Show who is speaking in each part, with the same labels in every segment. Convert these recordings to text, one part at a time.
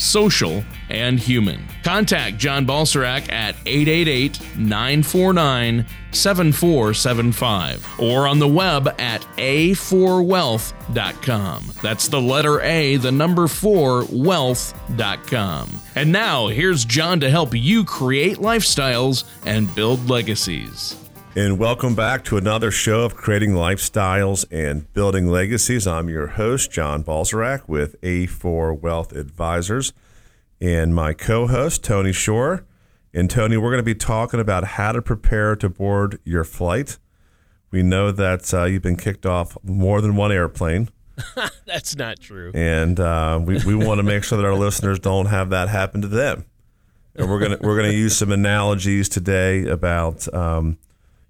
Speaker 1: social, and human. Contact John Balserac at 888 949 7475 or on the web at a4wealth.com. That's the letter A, the number 4, wealth.com. And now, here's John to help you create lifestyles and build legacies.
Speaker 2: And welcome back to another show of creating lifestyles and building legacies. I'm your host, John Balserac with A4 Wealth Advisors, and my co host, Tony Shore. And Tony, we're going to be talking about how to prepare to board your flight. We know that uh, you've been kicked off more than one airplane.
Speaker 3: That's not true.
Speaker 2: And uh, we, we want to make sure that our listeners don't have that happen to them. And we're gonna we're gonna use some analogies today about um,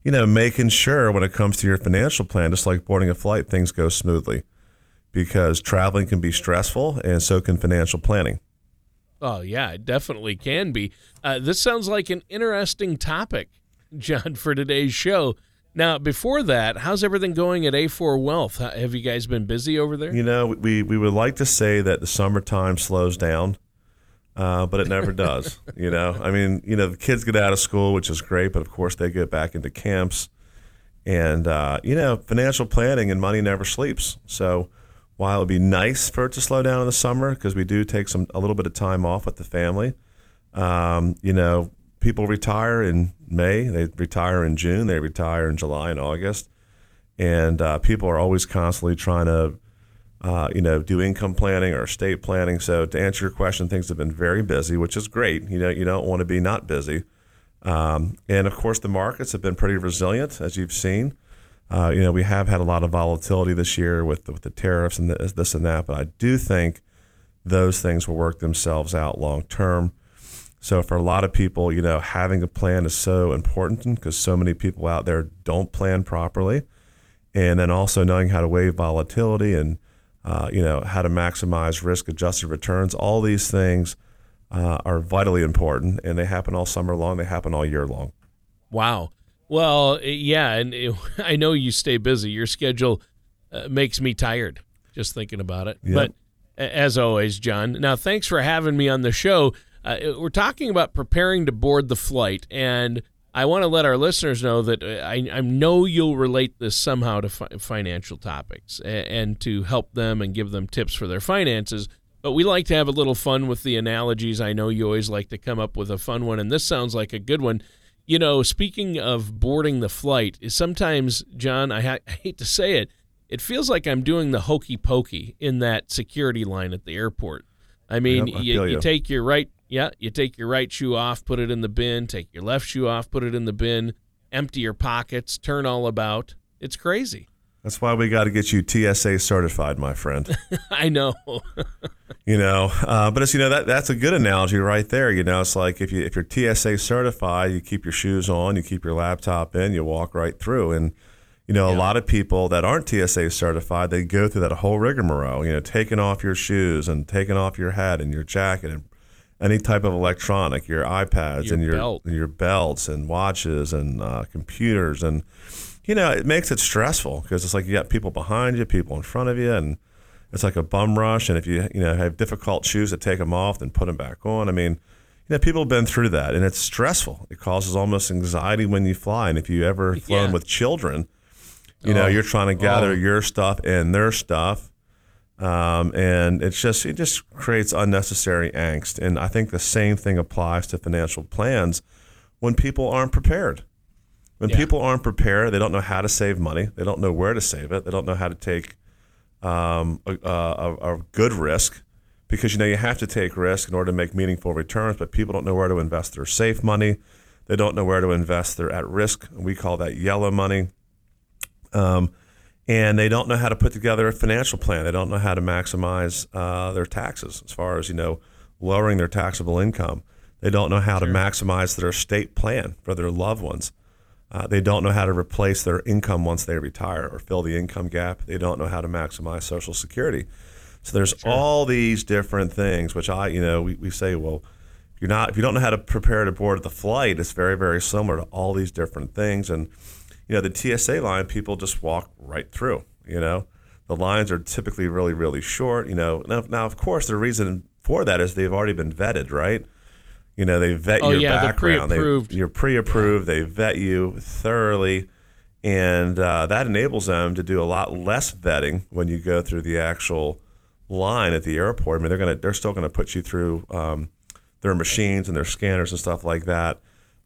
Speaker 2: you know, making sure when it comes to your financial plan, just like boarding a flight, things go smoothly because traveling can be stressful and so can financial planning.
Speaker 3: Oh, yeah, it definitely can be. Uh, this sounds like an interesting topic, John, for today's show. Now, before that, how's everything going at A4 Wealth? Have you guys been busy over there?
Speaker 2: You know, we, we would like to say that the summertime slows down uh, but it never does. You know, I mean, you know, the kids get out of school, which is great, but of course they get back into camps, and uh, you know, financial planning and money never sleeps. So while it would be nice for it to slow down in the summer because we do take some a little bit of time off with the family, um, you know, people retire in May, they retire in June, they retire in July and August, and uh, people are always constantly trying to uh, you know, do income planning or estate planning. So to answer your question, things have been very busy, which is great. You know, you don't want to be not busy. Um, and of course, the markets have been pretty resilient, as you've seen. Uh, you know, we have had a lot of volatility this year with with the tariffs and this, this and that, but I do think those things will work themselves out long term. So for a lot of people, you know, having a plan is so important because so many people out there don't plan properly, and then also knowing how to weigh volatility and uh, you know, how to maximize risk-adjusted returns. All these things uh, are vitally important, and they happen all summer long. They happen all year long.
Speaker 3: Wow. Well, yeah, and it, I know you stay busy. Your schedule uh, makes me tired just thinking about it. Yep. But as always, John. Now, thanks for having me on the show. Uh, we're talking about preparing to board the flight, and I want to let our listeners know that uh, I, I know you'll relate this somehow to fi- financial topics and, and, to help them and give them tips for their finances. But we like to have a little fun with the analogies. I know you always like to come up with a fun one, and this sounds like a good one. You know, speaking of boarding the flight, sometimes, John, I, ha- I hate to say it, it feels like I'm doing the hokey pokey in that security line at the airport. I mean,
Speaker 2: yep, I
Speaker 3: you,
Speaker 2: you.
Speaker 3: you take your right yeah, you take your right shoe off, put it in the bin, take your left shoe off, put it in the bin, empty your pockets, turn all about. It's crazy.
Speaker 2: That's why we got to get you TSA certified, my friend.
Speaker 3: I know.
Speaker 2: you know, uh, but it's you know that that's a good analogy right there. You know, it's like if you if you're TSA certified, you keep your shoes on, you keep your laptop in, you walk right through, and you know, yeah. a lot of people that aren't TSA certified, they go through that whole rigmarole. You know, taking off your shoes and taking off your hat and your jacket and any type of electronic, your iPads
Speaker 3: your
Speaker 2: and your
Speaker 3: belt.
Speaker 2: your belts and watches and uh, computers, and you know it makes it stressful because it's like you got people behind you, people in front of you, and it's like a bum rush. And if you you know have difficult shoes to take them off, then put them back on. I mean, you know people have been through that, and it's stressful. It causes almost anxiety when you fly. And if you ever flown
Speaker 3: yeah.
Speaker 2: with children, you know oh. you're trying to gather
Speaker 3: oh.
Speaker 2: your stuff and their stuff um, and it's just it just creates unnecessary angst. And I think the same thing applies to financial plans when people aren't prepared. When
Speaker 3: yeah.
Speaker 2: people aren't prepared, they don't know how to save money. They don't know where to save it. They don't know how to take um, a, a, a good risk because you know you have to take risk in order to make meaningful returns. But people don't know where to invest their safe money. They don't know where to invest their at risk. We call that yellow money. Um, and they don't know how to put together a financial plan. They don't know how to maximize uh, their taxes as far as you know lowering their taxable income. They don't know how
Speaker 3: sure.
Speaker 2: to maximize their estate plan for their loved ones. Uh, they don't know how to replace their income once they retire or fill the income gap. They don't know how to maximize Social Security. So there's sure. all these different things, which I, you know, we, we say, well, if you're not, if you don't know how to prepare to board the flight, it's very, very similar to all these different things. And, you know, the TSA line, people just walk right through, you know, the lines are typically really, really short, you know. Now, now of course, the reason for that is they've already been vetted, right? You know, they vet
Speaker 3: oh,
Speaker 2: your
Speaker 3: yeah,
Speaker 2: background.
Speaker 3: Pre-approved.
Speaker 2: They, you're pre-approved. They vet you thoroughly, and uh, that enables them to do a lot less vetting when you go through the actual line at the airport. I mean, they're gonna they're still gonna put you through um, their machines and their scanners and stuff like that.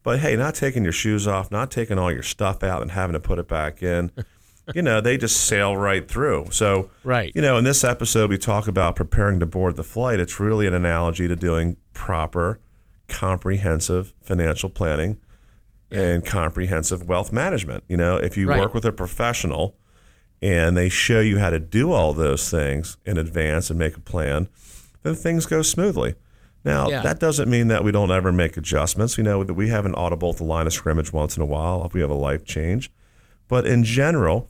Speaker 2: But hey, not taking your shoes off, not taking all your stuff out and having to put it back in. you know, they just sail right through. So,
Speaker 3: right.
Speaker 2: You know, in this episode, we talk about preparing to board the flight. It's really an analogy to doing proper comprehensive financial planning and comprehensive wealth management. You know, if you
Speaker 3: right.
Speaker 2: work with a professional and they show you how to do all those things in advance and make a plan, then things go smoothly. Now, yeah. that doesn't mean that we don't ever make adjustments. You know, that we have an audible at the line of scrimmage once in a while if we have a life change. But in general,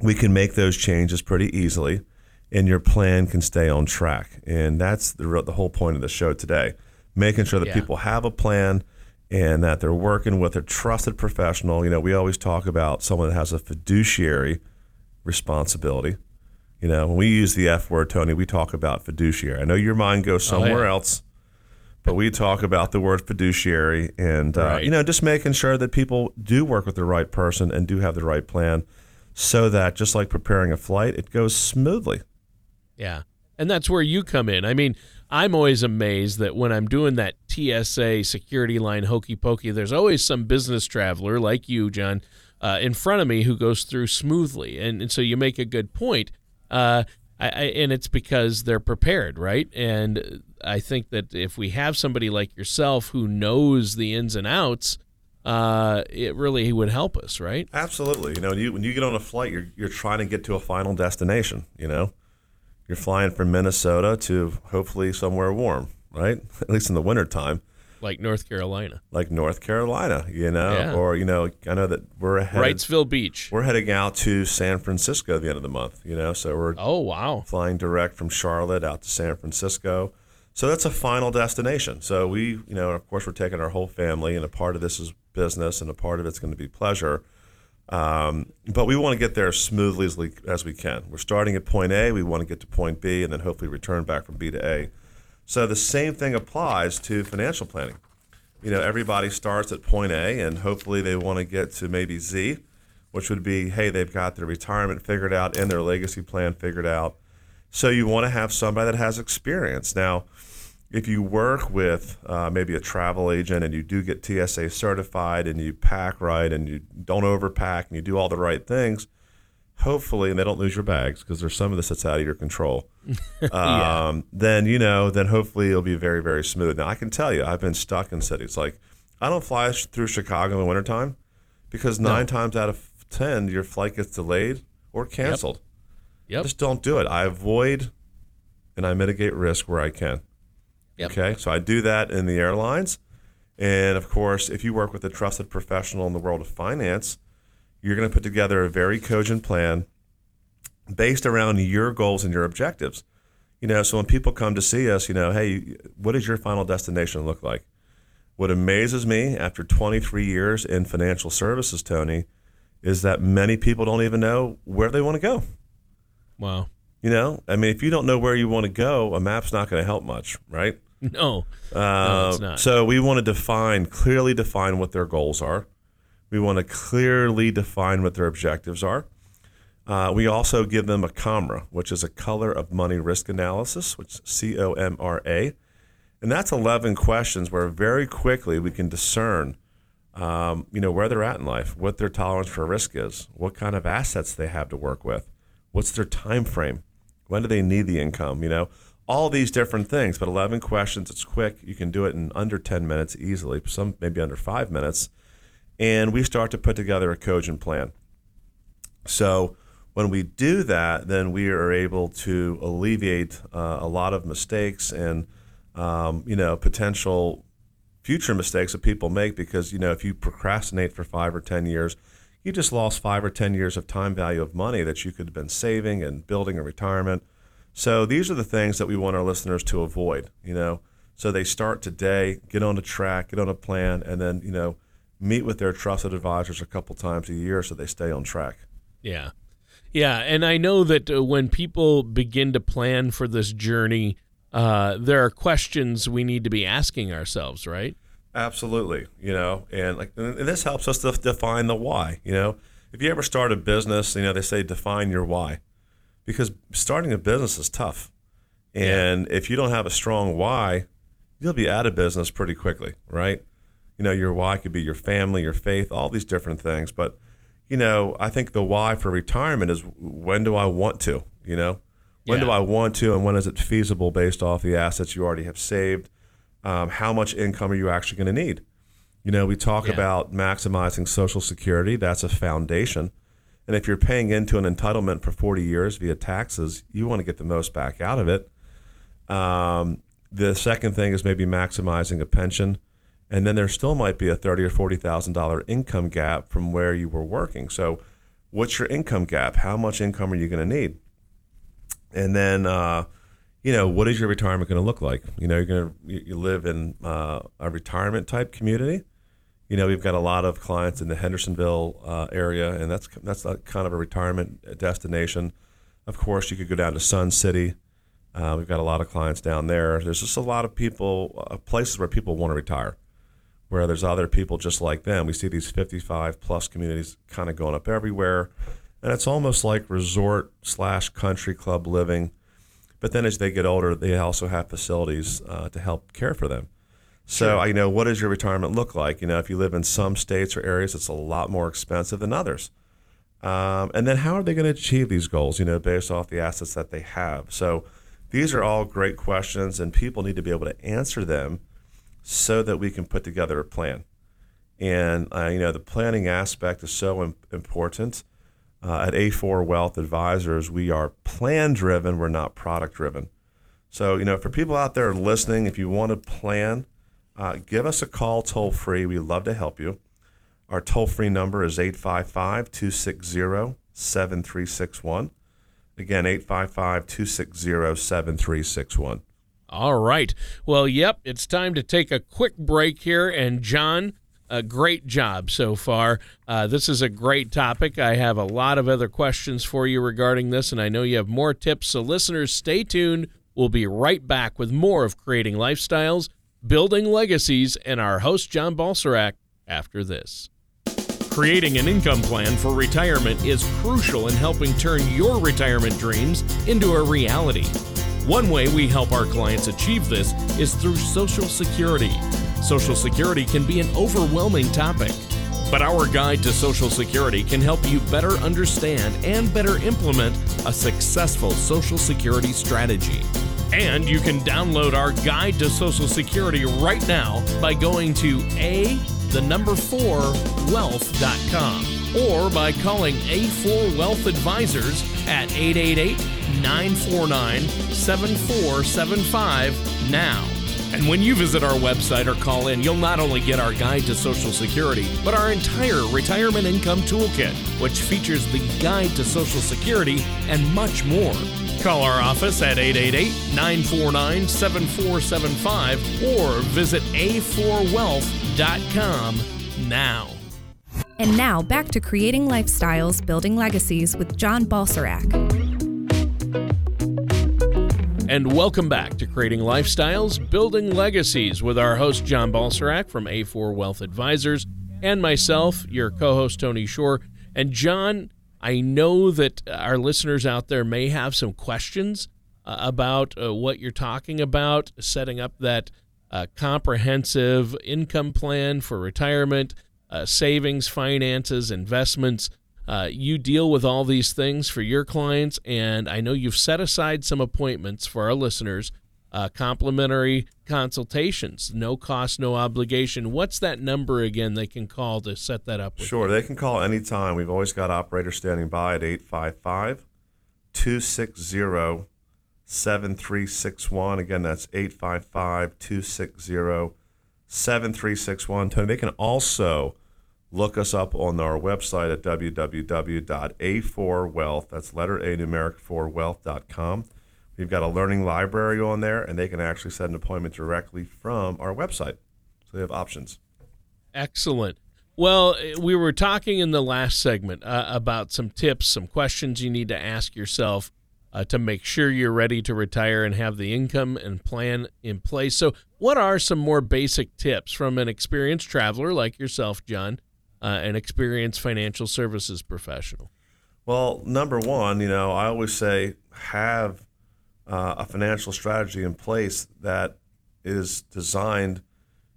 Speaker 2: we can make those changes pretty easily and your plan can stay on track. And that's the, the whole point of the show today making sure that yeah. people have a plan and that they're working with a trusted professional. You know, we always talk about someone that has a fiduciary responsibility. You know, when we use the F word, Tony, we talk about fiduciary. I know your mind goes somewhere oh, yeah. else, but we talk about the word fiduciary and, uh, right. you know, just making sure that people do work with the right person and do have the right plan so that just like preparing a flight, it goes smoothly.
Speaker 3: Yeah. And that's where you come in. I mean, I'm always amazed that when I'm doing that TSA security line hokey pokey, there's always some business traveler like you, John, uh, in front of me who goes through smoothly. And, and so you make a good point. Uh, I, and it's because they're prepared, right? And I think that if we have somebody like yourself who knows the ins and outs, uh, it really would help us, right?
Speaker 2: Absolutely. You know, you, when you get on a flight, you're you're trying to get to a final destination. You know, you're flying from Minnesota to hopefully somewhere warm, right? At least in the wintertime.
Speaker 3: Like North Carolina.
Speaker 2: Like North Carolina, you know, yeah. or you know, I know that we're headed,
Speaker 3: Wrightsville Beach.
Speaker 2: We're heading out to San Francisco at the end of the month, you know, so we're
Speaker 3: oh wow
Speaker 2: flying direct from Charlotte out to San Francisco. So that's a final destination. So we, you know, of course, we're taking our whole family, and a part of this is business, and a part of it's going to be pleasure. Um, but we want to get there as smoothly as, we, as we can. We're starting at point A, we want to get to point B, and then hopefully return back from B to A. So the same thing applies to financial planning. You know, everybody starts at point A, and hopefully they want to get to maybe Z, which would be, hey, they've got their retirement figured out and their legacy plan figured out. So you want to have somebody that has experience. Now, if you work with uh, maybe a travel agent and you do get TSA certified and you pack right and you don't overpack and you do all the right things, hopefully, and they don't lose your bags because there's some of this that's out of your control. yeah. um, then you know, then hopefully it'll be very, very smooth. Now I can tell you, I've been stuck in cities like I don't fly through Chicago in the wintertime because nine no. times out of ten your flight gets delayed or canceled.
Speaker 3: Yep. yep.
Speaker 2: Just don't do it. I avoid and I mitigate risk where I can.
Speaker 3: Yep.
Speaker 2: Okay, so I do that in the airlines. And of course, if you work with a trusted professional in the world of finance, you're going to put together a very cogent plan based around your goals and your objectives. You know, so when people come to see us, you know, hey, what does your final destination look like? What amazes me after 23 years in financial services, Tony, is that many people don't even know where they want to go.
Speaker 3: Wow.
Speaker 2: You know, I mean, if you don't know where you want to go, a map's not going to help much, right?
Speaker 3: No,
Speaker 2: uh, no, it's not. So we want to define, clearly define what their goals are. We want to clearly define what their objectives are. Uh, we also give them a COMRA, which is a color of money risk analysis, which is C O M R A. And that's 11 questions where very quickly we can discern, um, you know, where they're at in life, what their tolerance for risk is, what kind of assets they have to work with, what's their time frame, when do they need the income? You know, all these different things. But 11 questions, it's quick. You can do it in under 10 minutes easily, some maybe under five minutes. And we start to put together a cogent plan. So when we do that, then we are able to alleviate uh, a lot of mistakes and, um, you know, potential future mistakes that people make because you know if you procrastinate for five or ten years, you just lost five or ten years of time value of money that you could have been saving and building a retirement. So these are the things that we want our listeners to avoid. You know, so they start today, get on a track, get on a plan, and then you know meet with their trusted advisors a couple times a year so they stay on track.
Speaker 3: Yeah. Yeah, and I know that uh, when people begin to plan for this journey, uh, there are questions we need to be asking ourselves, right?
Speaker 2: Absolutely, you know, and like and this helps us to define the why. You know, if you ever start a business, you know they say define your why, because starting a business is tough, and yeah. if you don't have a strong why, you'll be out of business pretty quickly, right? You know, your why could be your family, your faith, all these different things, but you know, I think the why for retirement is when do I want to, you know? When yeah. do I want to and when is it feasible based off the assets you already have saved? Um, how much income are you actually going to need? You know, we talk yeah. about maximizing Social Security. That's a foundation. And if you're paying into an entitlement for 40 years via taxes, you want to get the most back out of it. Um, the second thing is maybe maximizing a pension and then there still might be a thirty or forty thousand dollar income gap from where you were working. So, what's your income gap? How much income are you going to need? And then, uh, you know, what is your retirement going to look like? You know, you're going to you live in uh, a retirement type community. You know, we've got a lot of clients in the Hendersonville uh, area, and that's that's kind of a retirement destination. Of course, you could go down to Sun City. Uh, we've got a lot of clients down there. There's just a lot of people, uh, places where people want to retire where there's other people just like them. We see these 55 plus communities kind of going up everywhere. And it's almost like resort slash country club living. But then as they get older, they also have facilities uh, to help care for them. So, sure. you know, what does your retirement look like? You know, if you live in some states or areas, it's a lot more expensive than others. Um, and then how are they going to achieve these goals, you know, based off the assets that they have? So these are all great questions, and people need to be able to answer them so that we can put together a plan. And uh, you know the planning aspect is so Im- important. Uh, at A4 Wealth Advisors, we are plan driven. We're not product driven. So you know, for people out there listening, if you want to plan, uh, give us a call toll free. We love to help you. Our toll free number is 855 260 7361. Again, 855 260 7361.
Speaker 3: All right. Well, yep, it's time to take a quick break here. And John, a great job so far. Uh, this is a great topic. I have a lot of other questions for you regarding this, and I know you have more tips. So, listeners, stay tuned. We'll be right back with more of Creating Lifestyles, Building Legacies, and our host, John Balserac, after this. Creating an income plan for retirement is crucial in helping turn your retirement dreams into a reality. One way we help our clients achieve this is through Social Security. Social Security can be an overwhelming topic, but our guide to Social Security can help you better understand and better implement a successful Social Security strategy. And you can download our guide to Social Security right now by going to a the number 4 wealth.com or by calling A4 Wealth Advisors at 888 949 7475 now. And when you visit our website or call in, you'll not only get our guide to Social Security, but our entire retirement income toolkit, which features the guide to Social Security and much more. Call our office at 888 949 7475 or visit a4wealth.com now.
Speaker 4: And now back to creating lifestyles, building legacies with John Balserac.
Speaker 3: And welcome back to Creating Lifestyles, Building Legacies with our host, John Balserac from A4 Wealth Advisors, and myself, your co host, Tony Shore. And John, I know that our listeners out there may have some questions uh, about uh, what you're talking about, setting up that uh, comprehensive income plan for retirement, uh, savings, finances, investments. Uh, you deal with all these things for your clients, and I know you've set aside some appointments for our listeners, uh, complimentary consultations, no cost, no obligation. What's that number again they can call to set that up?
Speaker 2: sure,
Speaker 3: you?
Speaker 2: they can call anytime. We've always got operators standing by at 855 260 7361. Again, that's 855 260 7361. Tony, they can also look us up on our website at www.a4wealth, that's letter A, numeric 4wealth.com. We've got a learning library on there, and they can actually set an appointment directly from our website. So they have options.
Speaker 3: Excellent. Well, we were talking in the last segment uh, about some tips, some questions you need to ask yourself uh, to make sure you're ready to retire and have the income and plan in place. So, what are some more basic tips from an experienced traveler like yourself, John, uh, an experienced financial services professional?
Speaker 2: Well, number one, you know, I always say have uh, a financial strategy in place that is designed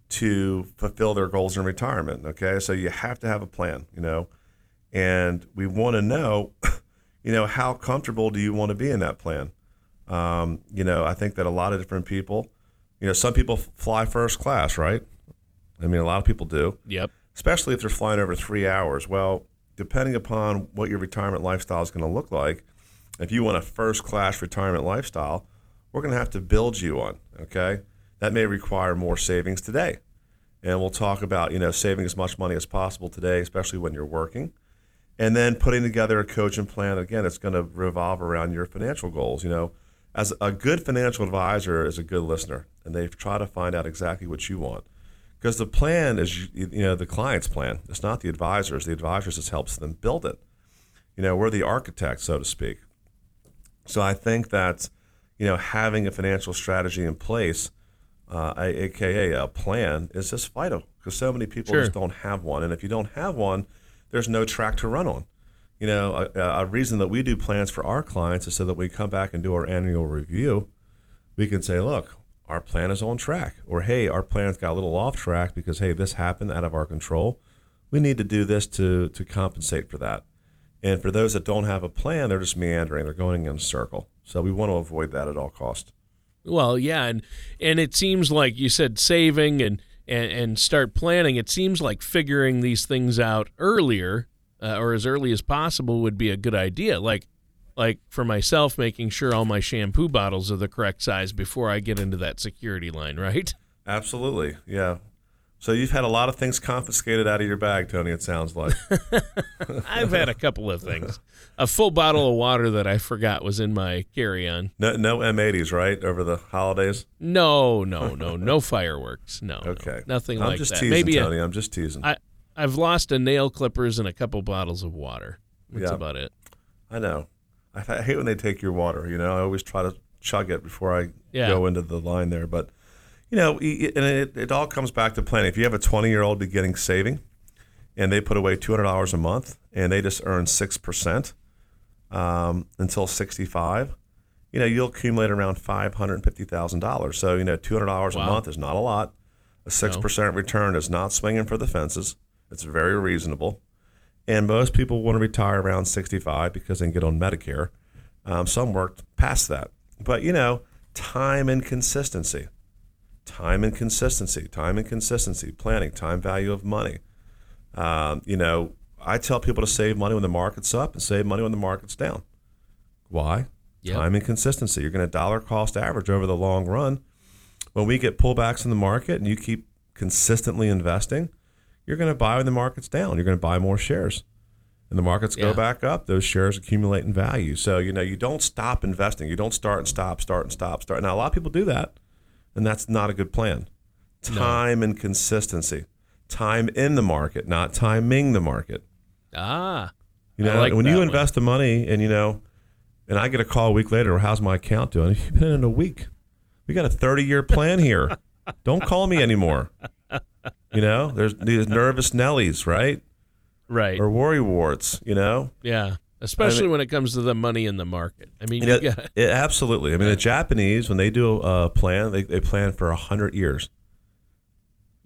Speaker 2: to fulfill their goals in retirement. Okay, so you have to have a plan, you know, and we want to know, you know, how comfortable do you want to be in that plan? Um, you know, I think that a lot of different people, you know, some people fly first class, right? I mean, a lot of people do.
Speaker 3: Yep.
Speaker 2: Especially if they're flying over three hours. Well, depending upon what your retirement lifestyle is going to look like, if you want a first class retirement lifestyle, we're going to have to build you one. Okay. That may require more savings today. And we'll talk about, you know, saving as much money as possible today, especially when you're working. And then putting together a coaching plan, again, it's going to revolve around your financial goals. You know, as a good financial advisor is a good listener, and they try to find out exactly what you want. Because the plan is, you know, the client's plan. It's not the advisors. The advisors just helps them build it. You know, we're the architect, so to speak. So I think that, you know, having a financial strategy in place – uh, aka a plan, is just vital because so many people
Speaker 3: Sure.
Speaker 2: just don't have one. And if you don't have one, there's no track to run on. You know, a, a reason that we do plans for our clients is so that we come back and do our annual review. We can say, look, our plan is on track, or hey, our plan's got a little off track because hey, this happened out of our control. We need to do this to to compensate for that. And for those that don't have a plan, they're just meandering. They're going in a circle. So we want to avoid that at all costs.
Speaker 3: Well, yeah, and and it seems like you said saving and and, and start planning. It seems like figuring these things out earlier uh, or as early as possible would be a good idea. Like like for myself, making sure all my shampoo bottles are the correct size before I get into that security line, right?
Speaker 2: Absolutely. Yeah. So you've had a lot of things confiscated out of your bag, Tony, it sounds like.
Speaker 3: I've had a couple of things. A full bottle of water that I forgot was in my carry-on.
Speaker 2: No, no M80s, right? Over the holidays?
Speaker 3: No, no, no, no fireworks. No, no,
Speaker 2: Okay.
Speaker 3: nothing
Speaker 2: I'm
Speaker 3: like
Speaker 2: just
Speaker 3: that.
Speaker 2: teasing,
Speaker 3: Maybe
Speaker 2: Tony. I'm just teasing. I,
Speaker 3: I I've lost a nail clippers and a couple bottles of water. That's
Speaker 2: Yeah.
Speaker 3: about it.
Speaker 2: I know. I, I hate when they take your water. You know, I always try to chug it before I
Speaker 3: Yeah.
Speaker 2: go into the line there. But, you know, and it, it all comes back to planning. If you have a 20 year old beginning saving and they put away $200 a month and they just earn 6% um, until 65, you know, you'll accumulate around $550,000. So, you know, $200
Speaker 3: Wow.
Speaker 2: a month is not a lot. A 6% return is not swinging for the fences. It's very reasonable. And most people want to retire around 65 because they can get on Medicare. Um, some worked past that. But, you know, time and consistency. Time and consistency. Time and consistency. Planning. Time value of money. Um, you know, I tell people to save money when the market's up and save money when the market's down. Why?
Speaker 3: Yep.
Speaker 2: Time and consistency. You're going to dollar cost average over the long run. When we get pullbacks in the market and you keep consistently investing, you're going to buy when the market's down. You're going to buy more shares. And the markets go
Speaker 3: Yeah.
Speaker 2: back up, those shares accumulate in value. So, you know, you don't stop investing. You don't start and stop, start and stop, start. Now, a lot of people do that, and that's not a good plan. Time and consistency. Time in the market, not timing the market.
Speaker 3: Ah,
Speaker 2: You know,
Speaker 3: like
Speaker 2: when you
Speaker 3: one.
Speaker 2: invest the money and, you know, and I get a call a week later, how's my account doing? You've been in a week. We got a 30 year plan here. don't call me anymore. You know, there's these nervous Nellies, right?
Speaker 3: right.
Speaker 2: Or worry warts, you know?
Speaker 3: yeah, especially when it comes to the money in the market. I mean,
Speaker 2: You know,
Speaker 3: got,
Speaker 2: it- absolutely. I mean, the Japanese, when they do a plan, they, they plan for 100 years.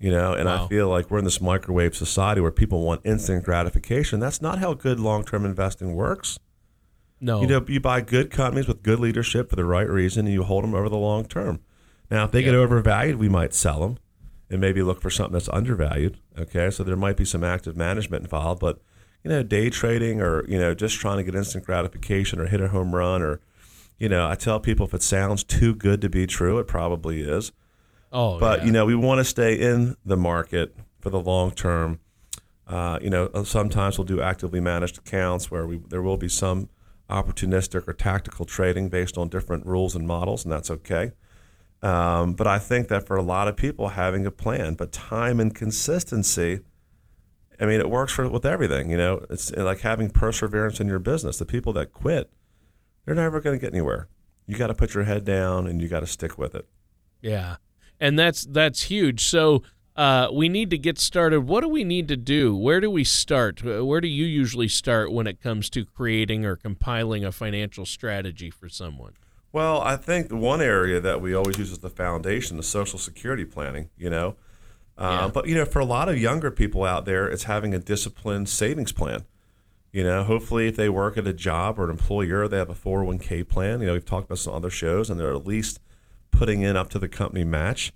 Speaker 2: You know, and I feel like we're in this microwave society where people want instant gratification. That's not how good long term investing works.
Speaker 3: no,
Speaker 2: You know, you buy good companies with good leadership for the right reason, and you hold them over the long term. Now, if they get overvalued, we might sell them and maybe look for something that's undervalued. Okay, so there might be some active management involved, but you know, day trading or you know, just trying to get instant gratification or hit a home run or you know, I tell people if it sounds too good to be true, it probably is.
Speaker 3: Oh,
Speaker 2: but
Speaker 3: yeah.
Speaker 2: you know, we want to stay in the market for the long term. Uh, you know, uh, sometimes we'll do actively managed accounts where we there will be some opportunistic or tactical trading based on different rules and models, and that's okay. Um, but I think that for a lot of people, having a plan, but time and consistency, I mean, it works for with everything. You know, it's like having perseverance in your business. The people that quit, they're never going to get anywhere. You got to put your head down and you got to stick with it.
Speaker 3: Yeah, and that's that's huge. So uh, we need to get started. What do we need to do? Where do we start? Uh, Where do you usually start when it comes to creating or compiling a financial strategy for someone?
Speaker 2: Well, I think one area that we always use as the foundation is social security planning. You know, uh,
Speaker 3: Yeah.
Speaker 2: but you know, for a lot of younger people out there, it's having a disciplined savings plan. You know, hopefully, if they work at a job or an employer, they have a 401k plan. You know, we've talked about some other shows, and they're at least putting in up to the company match.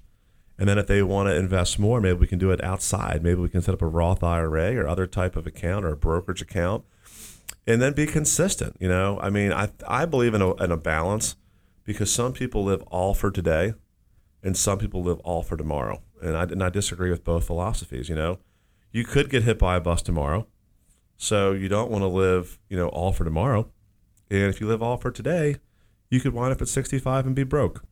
Speaker 2: And then if they want to invest more, maybe we can do it outside. Maybe we can set up a Roth IRA or other type of account or a brokerage account, and then be consistent. You know, I mean, I I believe in a, in a balance because some people live all for today, and some people live all for tomorrow. And I and I disagree with both philosophies. You know, you could get hit by a bus tomorrow, so you don't want to live you know all for tomorrow. And if you live all for today, you could wind up at 65 and be broke.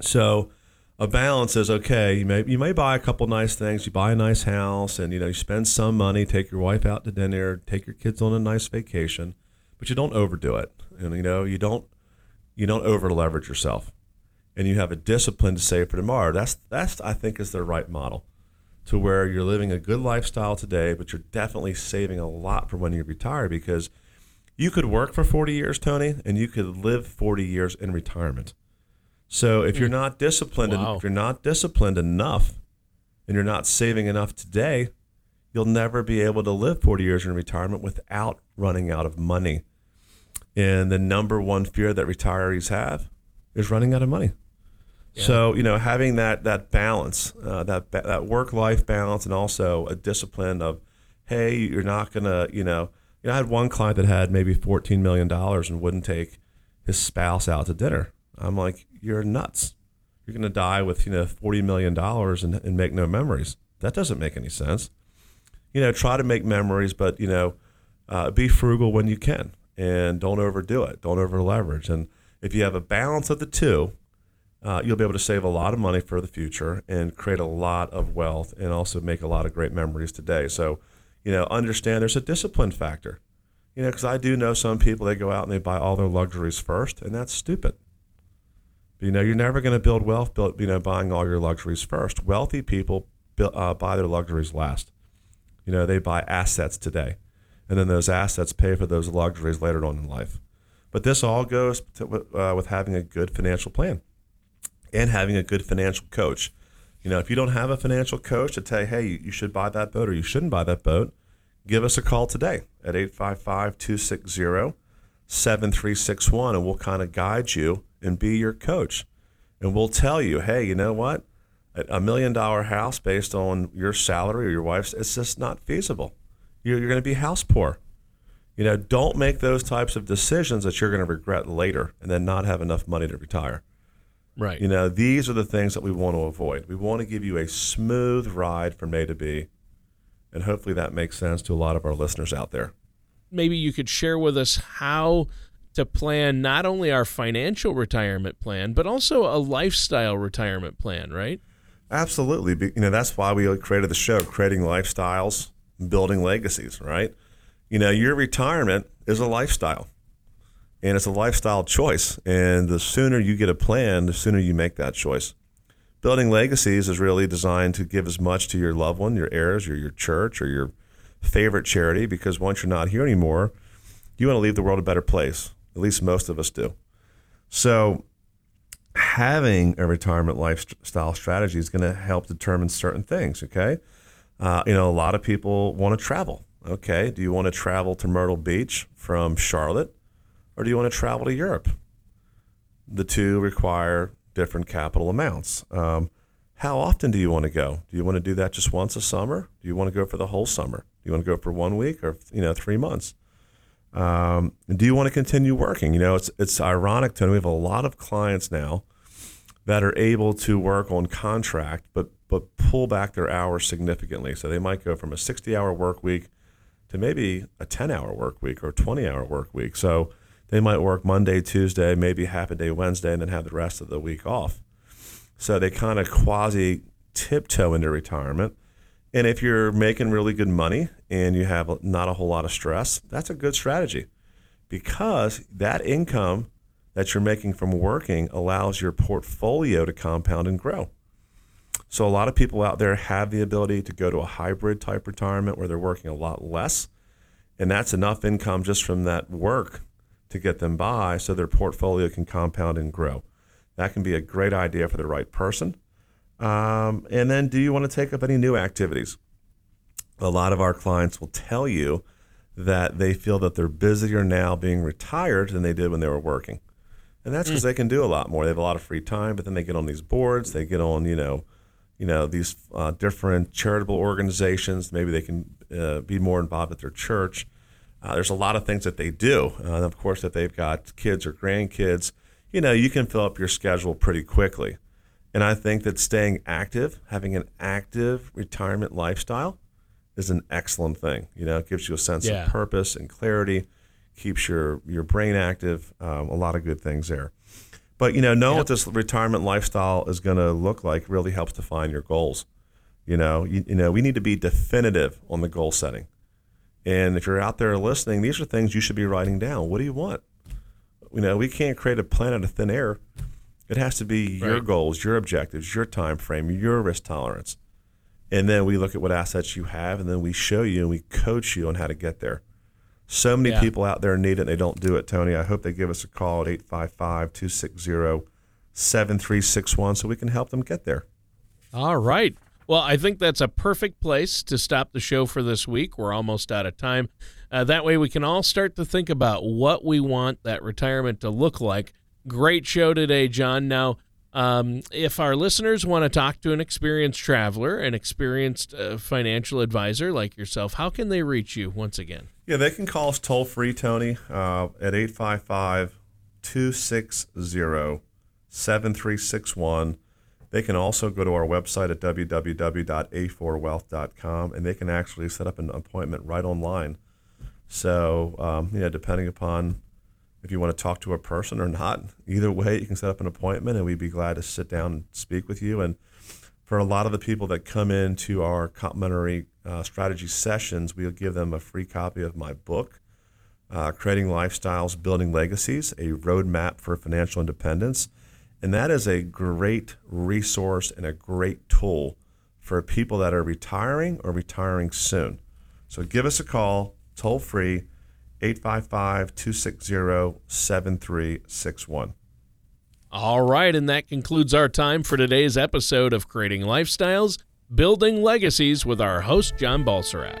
Speaker 2: So a balance is okay. You may you may buy a couple nice things. You buy a nice house, and you know you spend some money. Take your wife out to dinner. Take your kids on a nice vacation, but you don't overdo it. And you know you don't you don't over leverage yourself, and you have a discipline to save for tomorrow. That's that's I think is the right model, to where you're living a good lifestyle today, but you're definitely saving a lot for when you retire because you could work for 40 years, Tony, and you could live 40 years in retirement. So if you're hmm. not disciplined,
Speaker 3: Wow.
Speaker 2: if you're not disciplined enough, and you're not saving enough today, you'll never be able to live 40 years in retirement without running out of money. And the number one fear that retirees have is running out of money. So you know, having that that balance, uh, that that work life balance, and also a discipline of, hey, you're not gonna, you know, you know, I had one client that had maybe 14 million dollars and wouldn't take his spouse out to dinner. I'm like, you're nuts. You're gonna die with you know 40 million dollars and, and make no memories. That doesn't make any sense. You know, try to make memories, but you know, uh, be frugal when you can, and don't overdo it. Don't over leverage. And if you have a balance of the two, uh, you'll be able to save a lot of money for the future and create a lot of wealth and also make a lot of great memories today. So, you know, understand there's a discipline factor. You know, because I do know some people they go out and they buy all their luxuries first, and that's stupid. You know, you're never going to build wealth, build, you know, buying all your luxuries first. Wealthy people uh, buy their luxuries last. You know, they buy assets today, and then those assets pay for those luxuries later on in life. But this all goes to, uh, with having a good financial plan and having a good financial coach. You know, if you don't have a financial coach to tell you, hey, you should buy that boat or you shouldn't buy that boat, give us a call today at 855 260 7361 and we'll kind of guide you and be your coach. And we'll tell you, hey, you know what? A million dollar house based on your salary or your wife's, it's just not feasible. You're, you're going to be house poor. You know, don't make those types of decisions that you're going to regret later and then not have enough money to retire.
Speaker 3: Right.
Speaker 2: You know, these are the things that we want to avoid. We want to give you a smooth ride from A to B. And hopefully that makes sense to a lot of our listeners out there.
Speaker 3: Maybe you could share with us how to plan not only our financial retirement plan, but also a lifestyle retirement plan, right?
Speaker 2: Absolutely. You know, that's why we created the show, Creating Lifestyles, Building Legacies, right? You know, your retirement is a lifestyle and it's a lifestyle choice. And the sooner you get a plan, the sooner you make that choice. Building legacies is really designed to give as much to your loved one, your heirs, or your church, or your favorite charity, because once you're not here anymore, you want to leave the world a better place. At least most of us do. So, having a retirement lifestyle strategy is going to help determine certain things. Okay, uh, you know, a lot of people want to travel. Okay, do you want to travel to Myrtle Beach from Charlotte, or do you want to travel to Europe? The two require different capital amounts. Um, how often do you want to go? Do you want to do that just once a summer? Do you want to go for the whole summer? Do you want to go for one week or you know three months? Um, do you want to continue working? You know, it's it's ironic, Tony. We have a lot of clients now that are able to work on contract, but but pull back their hours significantly. So they might go from a 60-hour work week to maybe a 10-hour work week or a 20-hour work week. So they might work Monday, Tuesday, maybe half a day Wednesday, and then have the rest of the week off. So they kind of quasi tiptoe into retirement. And if you're making really good money and you have not a whole lot of stress, that's a good strategy because that income that you're making from working allows your portfolio to compound and grow. So a lot of people out there have the ability to go to a hybrid type retirement where they're working a lot less. And that's enough income just from that work to get them by so their portfolio can compound and grow. That can be a great idea for the right person. Um, and then, do you want to take up any new activities? A lot of our clients will tell you that they feel that they're busier now being retired than they did when they were working. And that's because mm. they can do a lot more. They have a lot of free time, but then they get on these boards, they get on, you know, you know these uh, different charitable organizations. Maybe they can uh, be more involved at their church. Uh, there's a lot of things that they do. Uh, and of course, if they've got kids or grandkids, you know, you can fill up your schedule pretty quickly. And I think that staying active, having an active retirement lifestyle, is an excellent thing. You know, it gives you a sense yeah. of purpose and clarity, keeps your your brain active. Um, a lot of good things there. But you know, know yep. what this retirement lifestyle is going to look like really helps define your goals. You know, you, you know, we need to be definitive on the goal setting. And if you're out there listening, these are things you should be writing down. What do you want? You know, we can't create a plan out of thin air. It has to be your goals, your objectives, your time frame, your risk tolerance. And then we look at what assets you have, and then we show you and we coach you on how to get there. So many yeah. people out there need it and they don't do it, Tony. I hope they give us a call at 855 260 7361 so we can help them get there.
Speaker 3: All right. Well, I think that's a perfect place to stop the show for this week. We're almost out of time. Uh, that way, we can all start to think about what we want that retirement to look like. Great show today, John. Now, um, if our listeners want to talk to an experienced traveler, an experienced uh, financial advisor like yourself, how can they reach you once again?
Speaker 2: Yeah, they can call us toll free, Tony, uh, at 855 260 7361. They can also go to our website at www.a4wealth.com and they can actually set up an appointment right online. So, um, you know, depending upon if you want to talk to a person or not, either way, you can set up an appointment and we'd be glad to sit down and speak with you. And for a lot of the people that come into our complimentary uh, strategy sessions, we'll give them a free copy of my book, uh, Creating Lifestyles, Building Legacies, a roadmap for financial independence. And that is a great resource and a great tool for people that are retiring or retiring soon. So give us a call, toll free, 855 260 7361.
Speaker 3: All right, and that concludes our time for today's episode of Creating Lifestyles, Building Legacies with our host, John Balserac.